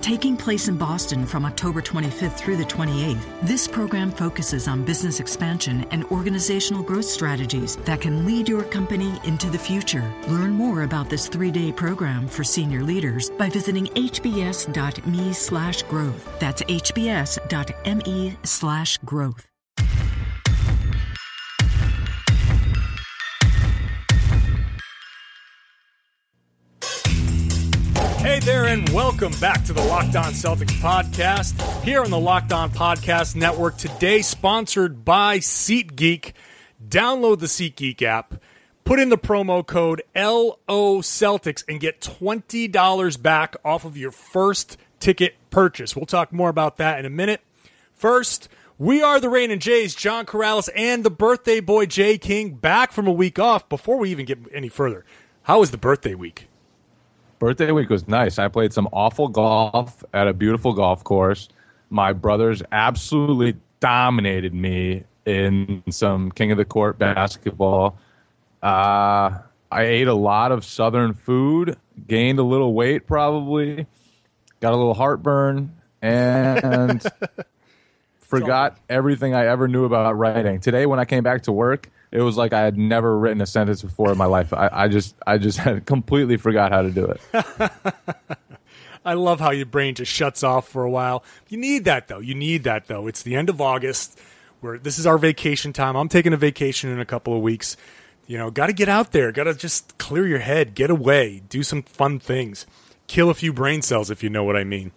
Taking place in Boston from October 25th through the 28th, this program focuses on business expansion and organizational growth strategies that can lead your company into the future. Learn more about this three-day program for senior leaders by visiting hbs.me slash growth. That's hbs.me slash growth. Hey there, and welcome back to the Locked On Celtics podcast here on the Locked On Podcast Network. Today, sponsored by SeatGeek. Download the SeatGeek app, put in the promo code LO Celtics, and get $20 back off of your first ticket purchase. We'll talk more about that in a minute. First, we are the Rain and Jays, John Karalis and the birthday boy Jay King back from a week off. Before we even get any further, how was the birthday week? Birthday week was nice. I played some awful golf at a beautiful golf course. My brothers absolutely dominated me in some King of the Court basketball. Uh, I ate a lot of Southern food, gained a little weight probably, got a little heartburn, and forgot everything I ever knew about writing. Today, when I came back to work, it was like I had never written a sentence before in my life. I, I just, I just had completely forgot how to do it. I love how your brain just shuts off for a while. You need that though. You need that though. It's the end of August. Where this is our vacation time. I'm taking a vacation in a couple of weeks. You know, got to get out there. Got to just clear your head, get away, do some fun things, kill a few brain cells if you know what I mean.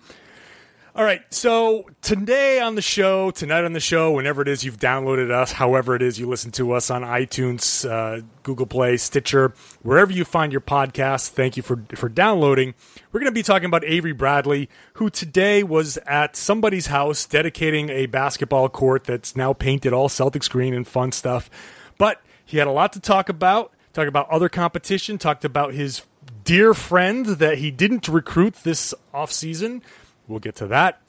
All right, so today on the show, tonight on the show, whenever it is you've downloaded us, however it is you listen to us on iTunes, uh, Google Play, Stitcher, wherever you find your podcast, thank you for for downloading. We're going to be talking about Avery Bradley, who today was at somebody's house dedicating a basketball court that's now painted all Celtics green and fun stuff. But he had a lot to talk about. Talk about other competition. Talked about his dear friend that he didn't recruit this offseason We'll get to that.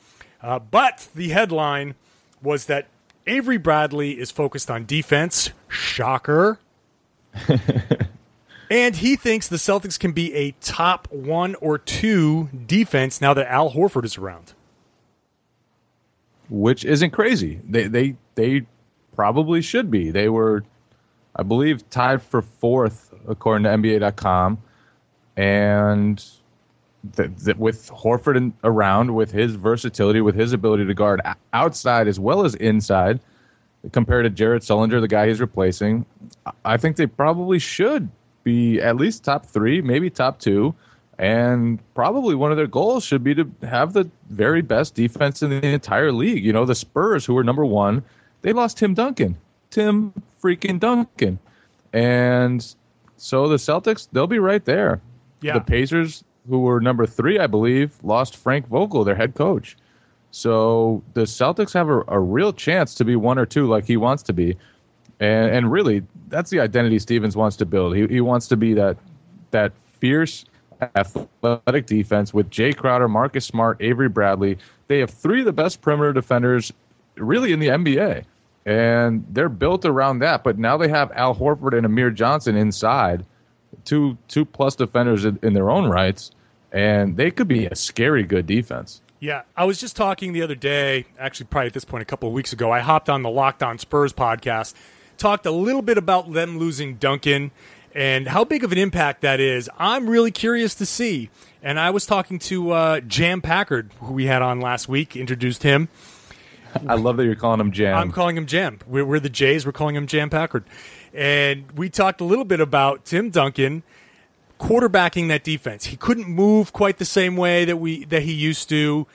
Uh, but the headline was that Avery Bradley is focused on defense. Shocker. and he thinks the Celtics can be a top one or two defense now that Al Horford is around. Which isn't crazy. They they they probably should be. They were, I believe, tied for fourth according to NBA.com, and that, that with Horford in, around, with his versatility, with his ability to guard outside as well as inside, compared to Jared Sullinger, the guy he's replacing, I think they probably should be at least top three, maybe top two. And probably one of their goals should be to have the very best defense in the entire league. You know, the Spurs, who were number one, they lost Tim Duncan. Tim freaking Duncan. And so the Celtics, they'll be right there. Yeah. The Pacers, who were number three, I believe, lost Frank Vogel, their head coach. So the Celtics have a, a real chance to be one or two like he wants to be. And, and really, that's the identity Stevens wants to build. He, he wants to be that that fierce, athletic defense with Jae Crowder, Marcus Smart, Avery Bradley. They have three of the best perimeter defenders really in the NBA. And they're built around that. But now they have Al Horford and Amir Johnson inside two two plus defenders in, in their own rights, and they could be a scary good defense. Yeah, I was just talking the other day, actually, probably at this point, a couple of weeks ago. I hopped on the Locked On Spurs podcast, talked a little bit about them losing Duncan and how big of an impact that is. I'm really curious to see. And I was talking to uh, Jam Packard, who we had on last week, introduced him. I love that you're calling him Jam. I'm calling him Jam. We're, we're the Jays. We're calling him Jam Packard. And we talked a little bit about Tim Duncan quarterbacking that defense. He couldn't move quite the same way that we that he used to,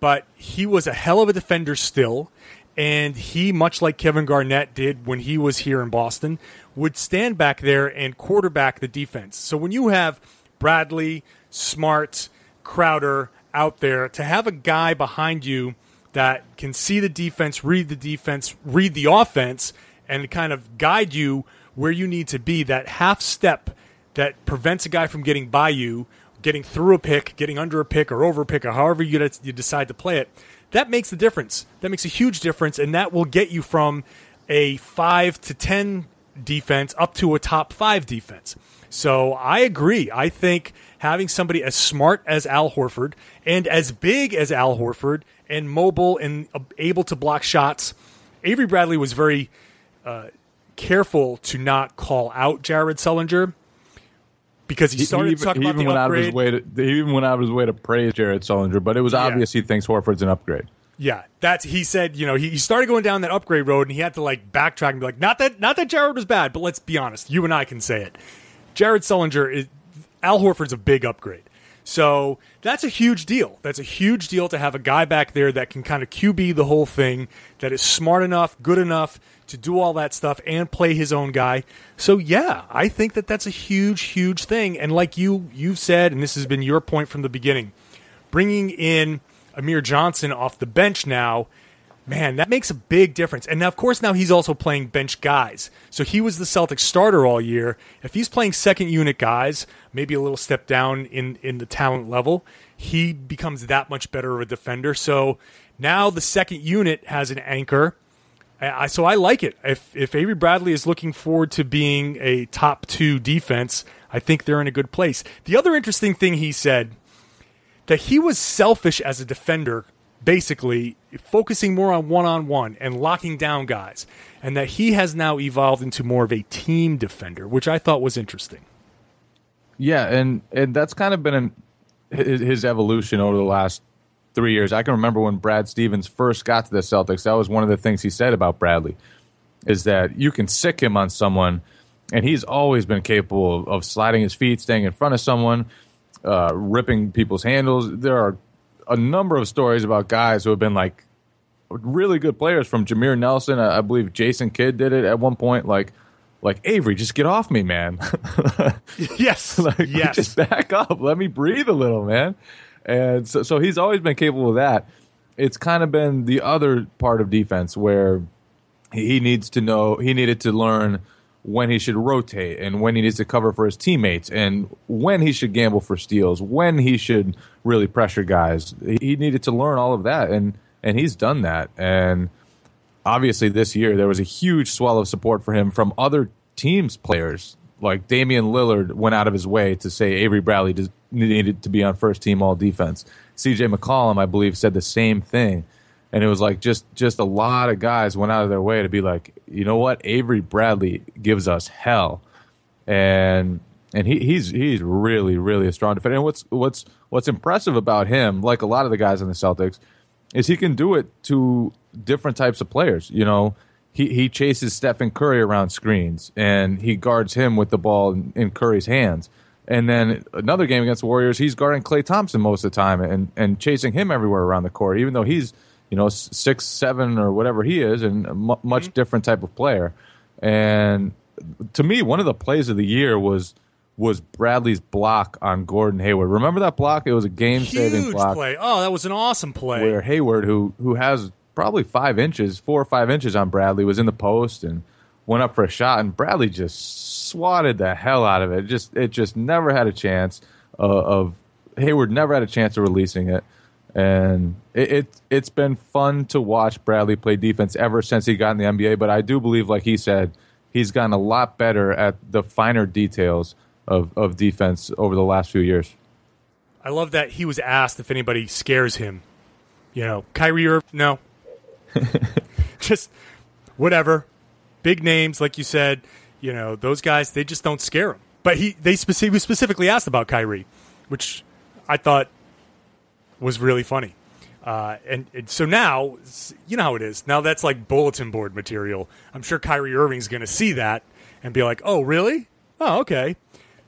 but he was a hell of a defender still. And he, much like Kevin Garnett did when he was here in Boston, would stand back there and quarterback the defense. So when you have Bradley, Smart, Crowder out there, to have a guy behind you that can see the defense, read the defense, read the offense, and kind of guide you where you need to be, that half step that prevents a guy from getting by you, getting through a pick, getting under a pick, or over a pick, or however you, you decide to play it. That makes the difference. That makes a huge difference, and that will get you from a five to ten defense up to a top five defense. So I agree. I think having somebody as smart as Al Horford and as big as Al Horford and mobile and able to block shots, Avery Bradley was very uh, careful to not call out Jared Sullinger because he started he, talking he about the went upgrade. Out of his way to, he even went out of his way to praise Jared Sullinger, but it was Yeah. obvious he thinks Horford's an upgrade. Yeah, that's he said. You know, he, he started going down that upgrade road, and he had to like backtrack and be like, not that not that Jared was bad, but let's be honest, you and I can say it. Jared Sullinger is Al Horford's a big upgrade, so that's a huge deal. That's a huge deal to have a guy back there that can kind of QB the whole thing, that is smart enough, good enough to do all that stuff and play his own guy. So yeah, I think that that's a huge, huge thing. And like you you've said, and this has been your point from the beginning, bringing in Amir Johnson off the bench now, man, that makes a big difference. And now, of course, now he's also playing bench guys. So he was the Celtics starter all year. If he's playing second unit guys, maybe a little step down in, in the talent level, he becomes that much better of a defender. So now the second unit has an anchor. I, so I like it. If if Avery Bradley is looking forward to being a top two defense, I think they're in a good place. The other interesting thing he said that he was selfish as a defender, basically focusing more on one on one and locking down guys, and that he has now evolved into more of a team defender, which I thought was interesting. Yeah, and and that's kind of been an, his evolution over the last three years. I can remember when Brad Stevens first got to the Celtics. That was one of the things he said about Bradley, is that you can sic him on someone, and he's always been capable of, sliding his feet, staying in front of someone, uh, ripping people's handles. There are a number of stories about guys who have been like really good players from Jameer Nelson. I, I believe Jason Kidd did it at one point. Like, like Avery, just get off me, man. Yes, like, yes. just back up. Let me breathe a little, man. And so, so he's always been capable of that. It's kind of been the other part of defense where he needs to know, he needed to learn when he should rotate and when he needs to cover for his teammates and when he should gamble for steals, when he should really pressure guys. He needed to learn all of that, and and he's done that. And obviously this year there was a huge swell of support for him from other teams players like Damian Lillard went out of his way to say Avery Bradley needed to be on first team all defense. CJ McCollum, I believe, said the same thing. And it was like just just a lot of guys went out of their way to be like, you know what, Avery Bradley gives us hell, and and he, he's he's really really a strong defender. And what's what's what's impressive about him, like a lot of the guys in the Celtics, is he can do it to different types of players. You know, he he chases Stephen Curry around screens and he guards him with the ball in, in Curry's hands. And then another game against the Warriors, he's guarding Klay Thompson most of the time and and chasing him everywhere around the court, even though he's you know six seven or whatever he is, and a mu- much mm-hmm. different type of player. And to me, one of the plays of the year was was Bradley's block on Gordon Hayward. Remember that block? It was a game saving Huge block play. Oh, that was an awesome play. where Hayward, who who has probably five inches, four or five inches on Bradley, was in the post and went up for a shot, and Bradley just swatted the hell out of it. Just it just never had a chance uh, of Hayward never had a chance of releasing it, and it, it it's been fun to watch Bradley play defense ever since he got in the NBA. But I do believe, like he said, he's gotten a lot better at the finer details of of defense over the last few years. I love that he was asked if anybody scares him. You know, Kyrie Irving, no. just whatever. Big names, like you said, you know, those guys, they just don't scare him. But he, they speci- he was specifically asked about Kyrie, which I thought was really funny. Uh, and, and so now, you know how it is. Now that's like bulletin board material. I'm sure Kyrie Irving's going to see that and be like, oh, really? Oh, okay.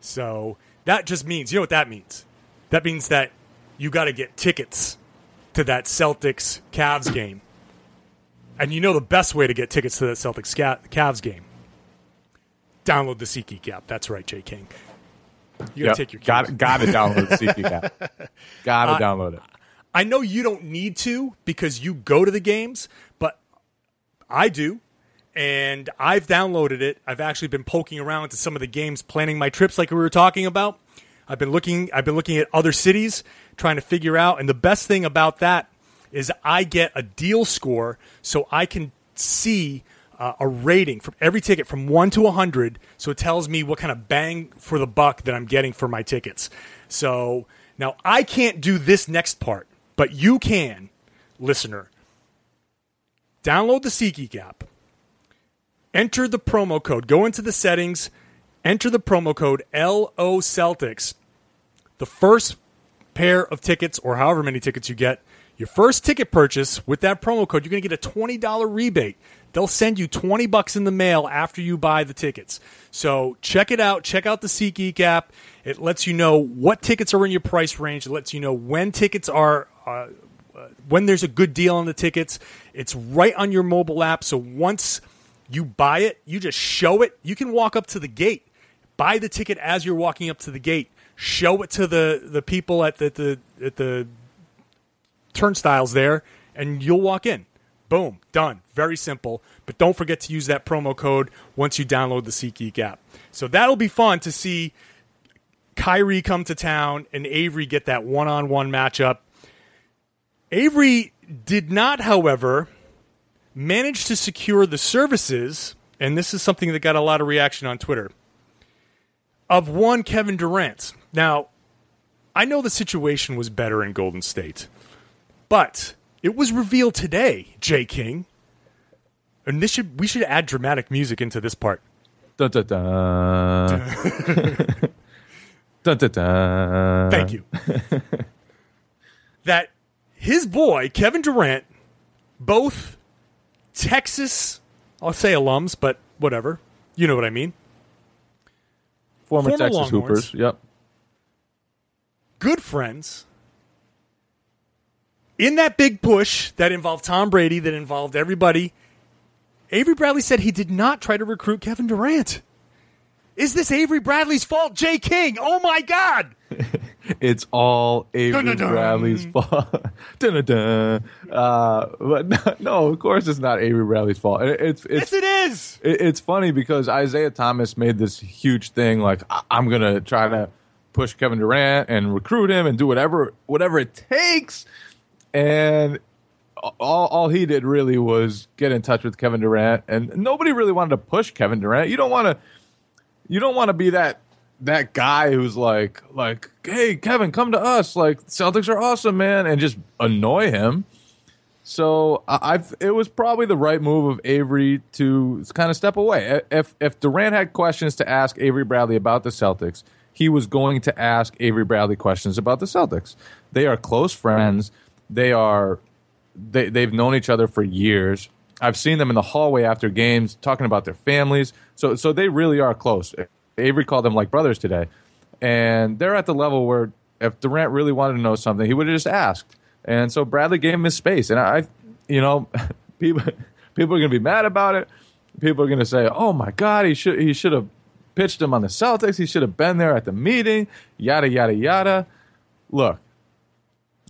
So that just means, you know what that means? That means that you got to get tickets to that Celtics Cavs game. And you know the best way to get tickets to that Celtics Ca- Cavs game? Download the SeatGeek app. That's right, Jay King. You got to take your got to download the CP app. Got to Uh, download it. I know you don't need to because you go to the games, but I do. and I've downloaded it. I've actually been poking around to some of the games, planning my trips, like we were talking about. I've been looking. I've been looking at other cities, trying to figure out. And the best thing about that is I get a deal score, so I can see uh, a rating from every ticket from one to a hundred. So it tells me what kind of bang for the buck that I'm getting for my tickets. So now I can't do this next part, but you can, listener. Download the SeatGeek app. Enter the promo code. Go into the settings. Enter the promo code LO Celtics. The first pair of tickets, or however many tickets you get, your first ticket purchase with that promo code, you're going to get a $20 rebate. They'll send you 20 bucks in the mail after you buy the tickets. So check it out. Check out the SeatGeek app. It lets you know what tickets are in your price range. It lets you know when tickets are, uh, uh, when there's a good deal on the tickets. It's right on your mobile app. So once you buy it, you just show it. You can walk up to the gate, buy the ticket as you're walking up to the gate, show it to the, the people at the, the at the turnstiles there, and you'll walk in. Boom, done. Very simple. But don't forget to use that promo code once you download the SeatGeek app. So that'll be fun to see Kyrie come to town and Avery get that one on one matchup. Avery did not, however, manage to secure the services, and this is something that got a lot of reaction on Twitter, of one Kevin Durant. Now, I know the situation was better in Golden State. But it was revealed today, Jay King. And this should we should add dramatic music into this part. Dun, dun, dun. dun, dun, dun. Thank you. that his boy, Kevin Durant, both Texas, I'll say alums, but whatever. You know what I mean. Former, Former Texas Longhorns. Hoopers. Yep. Good friends. In that big push that involved Tom Brady, that involved everybody, Avery Bradley said he did not try to recruit Kevin Durant. Is this Avery Bradley's fault, Jay King? Oh my God! It's all Avery Dun-dun-dun. Bradley's fault. Dun-dun-dun. uh, but no, no, of course it's not Avery Bradley's fault. It- It's yes, it's it is. it- it's funny because Isaiah Thomas made this huge thing like I'm gonna try to push Kevin Durant and recruit him and do whatever whatever it takes. And all all he did really was get in touch with Kevin Durant, and nobody really wanted to push Kevin Durant. You don't want to you don't want to be that that guy who's like like hey Kevin come to us like Celtics are awesome man and just annoy him. So I've it was probably the right move of Avery to kind of step away. If if Durant had questions to ask Avery Bradley about the Celtics, he was going to ask Avery Bradley questions about the Celtics. They are close friends. They are they they've known each other for years. I've seen them in the hallway after games talking about their families. So so they really are close. Avery called them like brothers today. And they're at the level where if Durant really wanted to know something, he would have just asked. And so Bradley gave him his space. And I you know, people people are to be mad about it. People are to say, "Oh my god, he should he should have pitched him on the Celtics. He should have been there at the meeting." Yada yada yada. Look,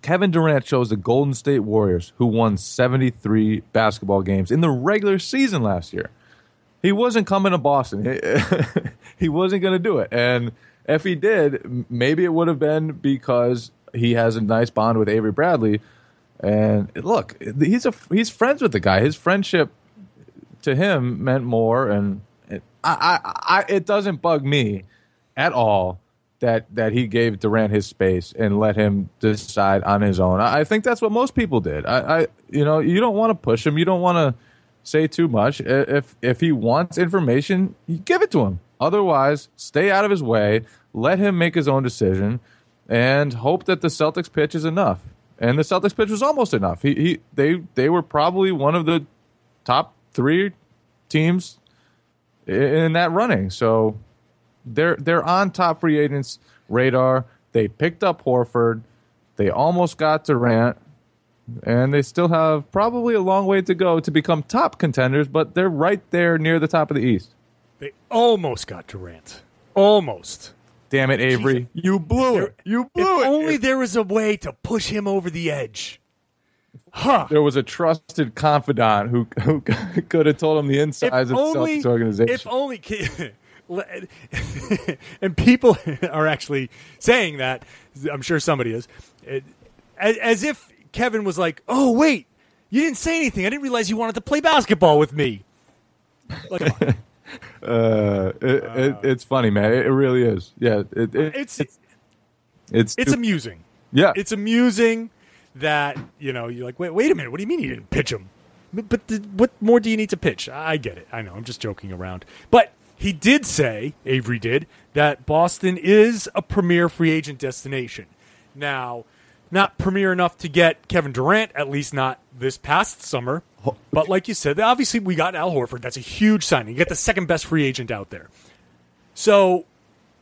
Kevin Durant chose the Golden State Warriors, who won 73 basketball games in the regular season last year. He wasn't coming to Boston. He, wasn't going to do it. And if he did, maybe it would have been because he has a nice bond with Avery Bradley. And look, he's a he's friends with the guy. His friendship to him meant more, and it, I, I, I, it doesn't bug me at all that that he gave Durant his space and let him decide on his own. I, I think that's what most people did. I, I you know, you don't want to push him. You don't want to say too much. If if he wants information, you give it to him. Otherwise, stay out of his way. Let him make his own decision, and hope that the Celtics pitch is enough. And the Celtics pitch was almost enough. He, he they they were probably one of the top three teams in that running. So they're they're on top free agents radar. They picked up Horford. They almost got Durant, and they still have probably a long way to go to become top contenders. But they're right there near the top of the East. They almost got Durant. Almost. Damn it, Avery! You blew it. You blew it. if it. only there was a way to push him over the edge. Huh. there was a trusted confidant who who could have told him the insides of the Celtics organization. If only. and people are actually saying that. I'm sure somebody is. As, as if Kevin was like, "Oh wait, you didn't say anything. I didn't realize you wanted to play basketball with me." Like, come on. uh, it, it, it's funny, man. It, it really is. Yeah, it, it, it's it's it's it's amusing. yeah. It's amusing that you know you're like, wait, wait a minute. What do you mean you didn't pitch him? But, but the, what more do you need to pitch? I get it. I know. I'm just joking around. But he did say Avery did that Boston is a premier free agent destination. Now, not premier enough to get Kevin Durant, at least not this past summer. But like you said, obviously we got Al Horford. That's a huge signing. You get the second best free agent out there. So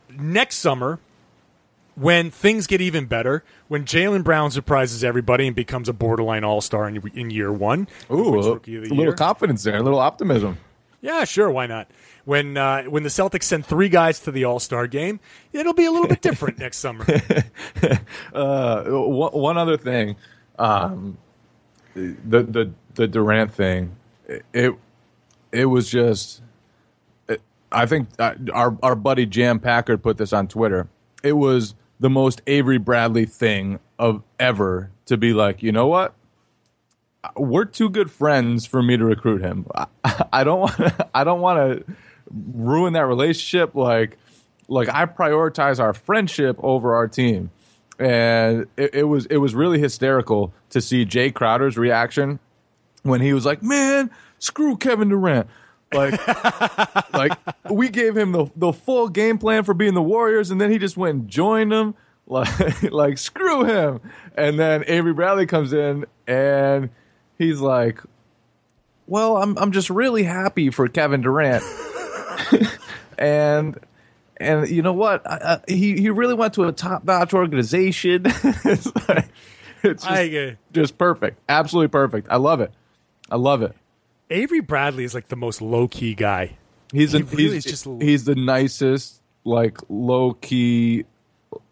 next summer, when things get even better, when Jaylen Brown surprises everybody and becomes a borderline All Star in, in year one, Ooh, a, Rookie of the a little confidence there, a little optimism. Yeah, sure, why not? When uh, when the Celtics send three guys to the All Star game, it'll be a little bit different next summer. Uh, one, other thing, um, the the the Durant thing, it it was just. I think uh, our our buddy Jam Packard put this on Twitter. It was the most Avery Bradley thing of ever to be like, you know what? We're too good friends for me to recruit him. I, don't want. I don't want to ruin that relationship. Like, like I prioritize our friendship over our team, and it, it was it was really hysterical to see Jae Crowder's reaction when he was like, "Man, screw Kevin Durant." Like, like we gave him the the full game plan for being the Warriors, and then he just went and joined them. Like, like screw him. And then Avery Bradley comes in, and he's like, "Well, I'm I'm just really happy for Kevin Durant." and and you know what? I, he he really went to a top notch organization. it's like, it's just, I, uh, just perfect, absolutely perfect. I love it. I love it. Avery Bradley is like the most low key guy. He's He a, really he's, is just- he's the nicest, like low key,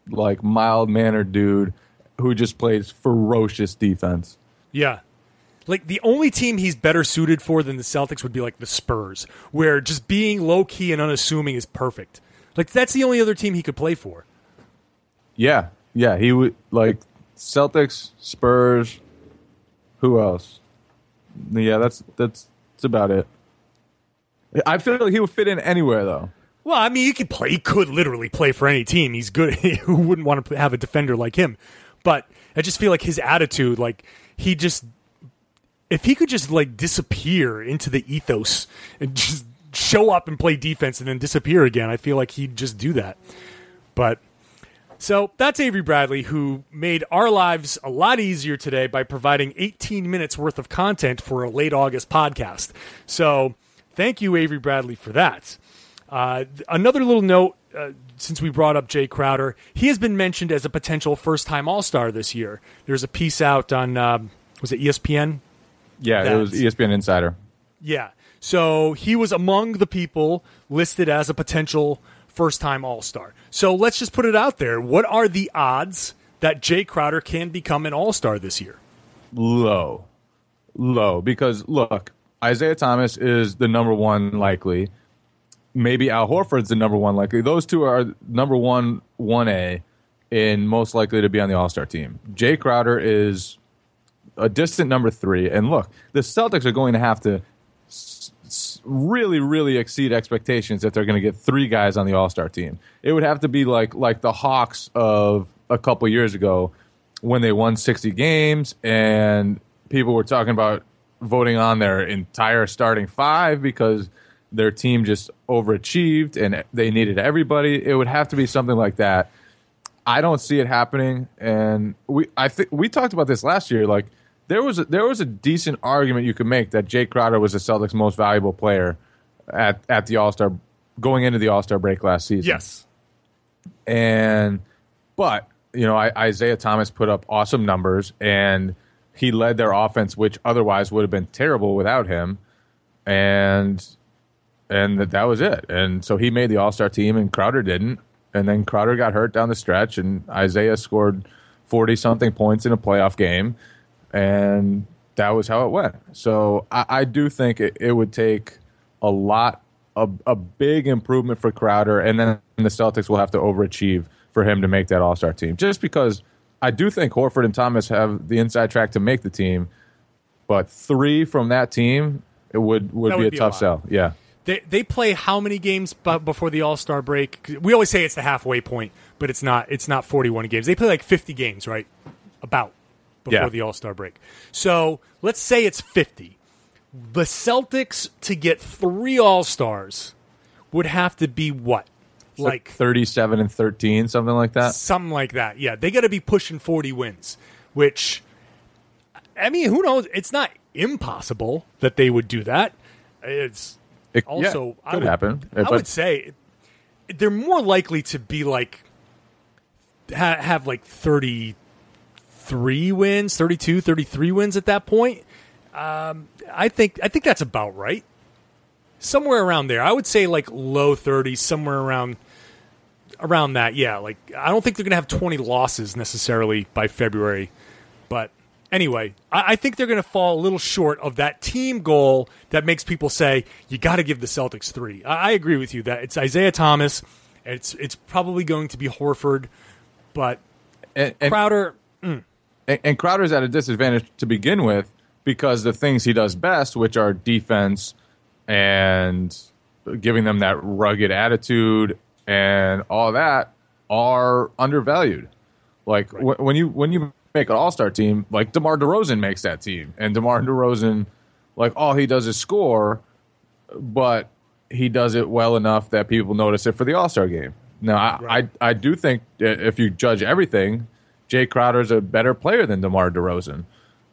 like mild mannered dude who just plays ferocious defense. Yeah. Like the only team he's better suited for than the Celtics would be like the Spurs, where just being low key and unassuming is perfect. Like that's the only other team he could play for. Yeah, yeah. He would like Celtics, Spurs. Who else? Yeah, that's that's that's about it. I feel like he would fit in anywhere though. Well, I mean, he could play. He could literally play for any team. He's good. Who wouldn't want to have a defender like him? But I just feel like his attitude, like he just, if he could just like disappear into the ethos and just show up and play defense and then disappear again, I feel like he'd just do that. But so that's Avery Bradley, who made our lives a lot easier today by providing 18 minutes worth of content for a late August podcast. So thank you, Avery Bradley, for that. Uh, another little note uh, since we brought up Jae Crowder, he has been mentioned as a potential first time All Star this year. There's a piece out on, um, was it ESPN? Yeah, it was ESPN Insider. Yeah. So he was among the people listed as a potential first time All Star. So let's just put it out there. What are the odds that Jae Crowder can become an All Star this year? low, low. Because look, Isaiah Thomas is the number one likely. Maybe Al Horford's the number one likely. Those two are number one, one A, and most likely to be on the All Star team. Jae Crowder is a distant number three. And look, the Celtics are going to have to really, really exceed expectations if they're going to get three guys on the All Star team. It would have to be like like the Hawks of a couple years ago when they won 60 games and people were talking about voting on their entire starting five because their team just overachieved and they needed everybody. It would have to be something like that. I don't see it happening, and we I think we talked about this last year. Like there was a, there was a decent argument you could make that Jae Crowder was the Celtics' most valuable player at at the All Star going into the All Star break last season. Yes. and but you know I, Isaiah Thomas put up awesome numbers, and he led their offense, which otherwise would have been terrible without him, and and that, that was it. And so he made the All Star team, and Crowder didn't. And then Crowder got hurt down the stretch, and Isaiah scored forty something points in a playoff game. And that was how it went. So I, I do think it, it would take a lot, a, a big improvement for Crowder, and then the Celtics will have to overachieve for him to make that All Star team. Just because I do think Horford and Thomas have the inside track to make the team, but three from that team it would would That be would a be tough lot. sell. Yeah. They they play how many games before the All Star break? We always say it's the halfway point, but it's not. It's not forty one games. They play like fifty games, right? About before Yeah. the All Star break. So let's say it's fifty. The Celtics to get three All Stars would have to be what, like thirty-seven and thirteen, something like that. something like that. Yeah, they got to be pushing 40 wins, which I mean, who knows? It's not impossible that they would do that. It's It also yeah, I could would- happen. I but would say they're more likely to be like ha- have like 33 wins, 32, 33 wins at that point. Um, I think I think that's about right. Somewhere around there. I would say like low 30s, somewhere around around that. Yeah, like I don't think they're going to have 20 losses necessarily by February, but anyway, I, I think they're going to fall a little short of that team goal that makes people say you got to give the Celtics three. I, I agree with you that it's Isaiah Thomas. It's it's probably going to be Horford, but and, and, Crowder. And, and Crowder's at a disadvantage to begin with because the things he does best, which are defense and giving them that rugged attitude and all that, are undervalued. Like wh- when you when you make an All Star team, like DeMar DeRozan makes that team, and DeMar DeRozan, like all he does is score, but he does it well enough that people notice it for the All Star game. Now, I, Right. I I do think if you judge everything, Jae Crowder's a better player than DeMar DeRozan,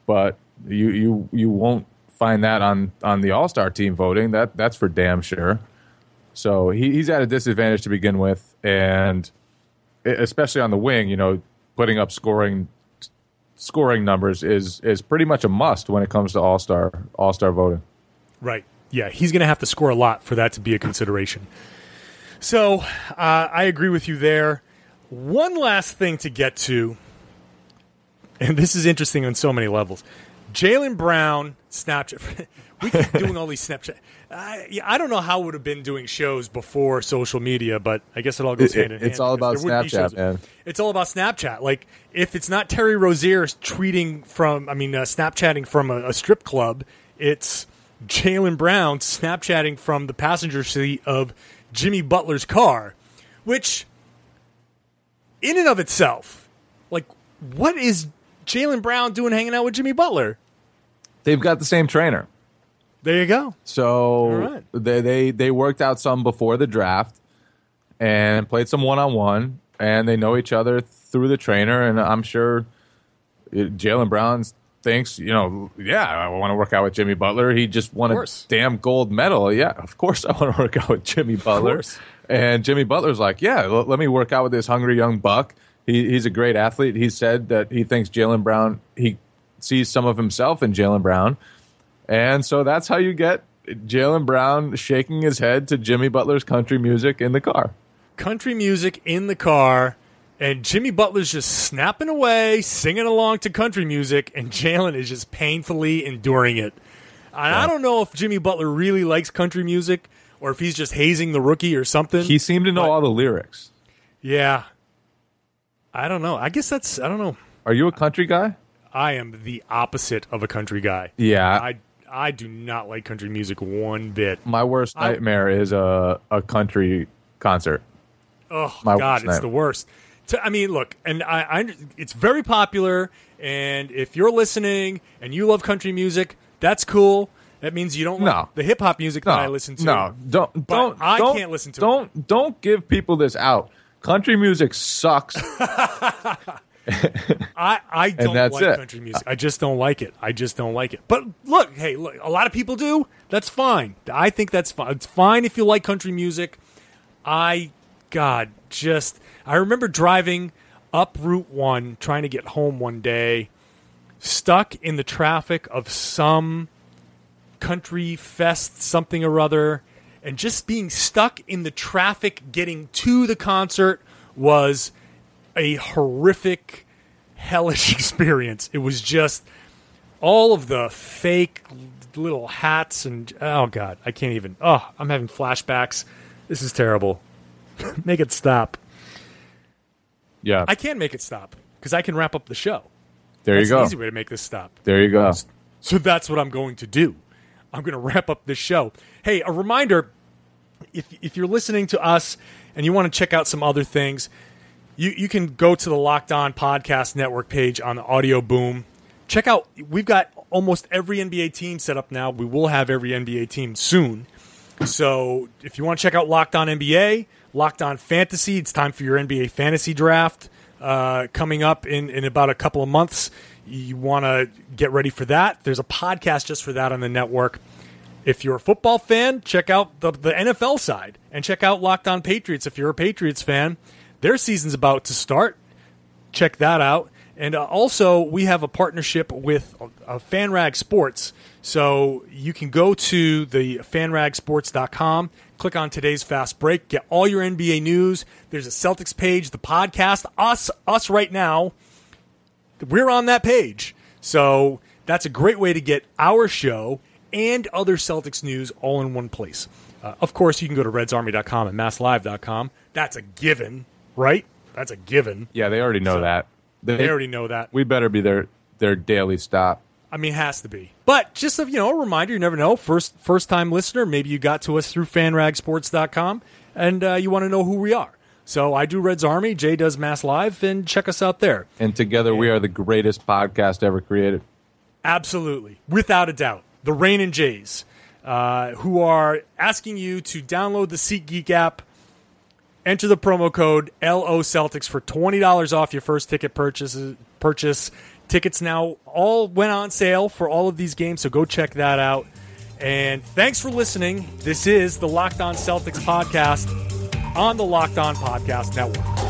but you you you won't find that on on the All Star team voting. That that's for damn sure. So he, he's at a disadvantage to begin with, and especially on the wing, you know, putting up scoring scoring numbers is is pretty much a must when it comes to All Star All Star voting. Right. Yeah, he's going to have to score a lot for that to be a consideration. So uh, I agree with you there. One last thing to get to, and this is interesting on so many levels. Jaylen Brown, Snapchat. we keep doing all these Snapchat. I, yeah, I don't know how would have been doing shows before social media, but I guess it all goes It- hand in hand. it's all about there wouldn't be Snapchat, man. It's all about Snapchat. Like if it's not Terry Rozier tweeting from, I mean, uh, Snapchatting from a, a strip club, it's Jaylen Brown Snapchatting from the passenger seat of Jimmy Butler's car, which, in and of itself, like, what is Jaylen Brown doing hanging out with Jimmy Butler? They've got the same trainer. There you go. So right. they, they they worked out some before the draft and played some one on one, and they know each other through the trainer. And I'm sure Jaylen Brown thinks, you know, yeah, I want to work out with Jimmy Butler. He just won a damn gold medal. Yeah, of course I want to work out with Jimmy Butler. And Jimmy Butler's like, yeah, l- let me work out with this hungry young buck. He, he's a great athlete. He said that he thinks Jaylen Brown, he sees some of himself in Jaylen Brown. And so that's how you get Jaylen Brown shaking his head to Jimmy Butler's country music in the car. Country music in the car, and Jimmy Butler's just snapping away, singing along to country music, and Jaylen is just painfully enduring it. And I don't know if Jimmy Butler really likes country music or if he's just hazing the rookie or something. He seemed to know But- all the lyrics. yeah. I don't know. I guess that's, I don't know. Are you a country guy? I am the opposite of a country guy. Yeah. I, I do not like country music one bit. My worst I- nightmare is a, a country concert. Oh My God, it's the worst. To, I mean, look, and I, I, it's very popular. And if you're listening and you love country music, that's cool. That means you don't No. like the hip hop music No, that I listen to. No, don't, don't. I don't- can't listen to it. Don't, don't give people this out. Country music sucks. I, I don't like it. country music. I just don't like it. I just don't like it. But look, hey, look, a lot of people do. That's fine. I think that's fine. It's fine if you like country music. I, God, just I remember driving up Route One, trying to get home one day, stuck in the traffic of some country fest, something or other, and just being stuck in the traffic getting to the concert was a horrific, hellish experience. It was just all of the fake little hats and oh god, I can't even. Oh, I'm having flashbacks. This is terrible. make it stop. Yeah. I can make it stop because I can wrap up the show. there That's you go. an easy way to make this stop. There you go. So that's what I'm going to do. I'm going to wrap up this show. Hey, a reminder if, if you're listening to us and you want to check out some other things, you, you can go to the Locked On Podcast Network page on the Audio Boom. Check out, we've got almost every NBA team set up now. We will have every NBA team soon. So if you want to check out Locked On NBA, Locked On Fantasy, it's time for your NBA fantasy draft uh, coming up in, in about a couple of months. You want to get ready for that. There's a podcast just for that on the network. If you're a football fan, check out the, the NFL side and check out Locked On Patriots. If you're a Patriots fan, their season's about to start. Check that out. And uh, also, we have a partnership with uh, FanRag Sports. So you can go to the fanragsports.com, click on today's fast break, get all your NBA news. There's a Celtics page, the podcast, us, us right now. We're on that page. So that's a great way to get our show and other Celtics news all in one place. Uh, of course, you can go to redsarmy.com and masslive.com. That's a given, right? That's a given. Yeah, they already know So, that. They already know that. We better be their their daily stop. I mean, it has to be. But just a, you know, a reminder, you never know. First first time listener, maybe you got to us through fanragsports.com and uh, you want to know who we are. So I do Red's Army, Jay does Mass Live, and check us out there. And together we are the greatest podcast ever created. Absolutely, without a doubt. The Rain and Jays, uh, who are asking you to download the SeatGeek app, enter the promo code LO Celtics for twenty dollars off your first ticket purchase. Purchase tickets now all went on sale for all of these games, so go check that out. And thanks for listening. This is the Locked On Celtics podcast on the Locked On Podcast Network.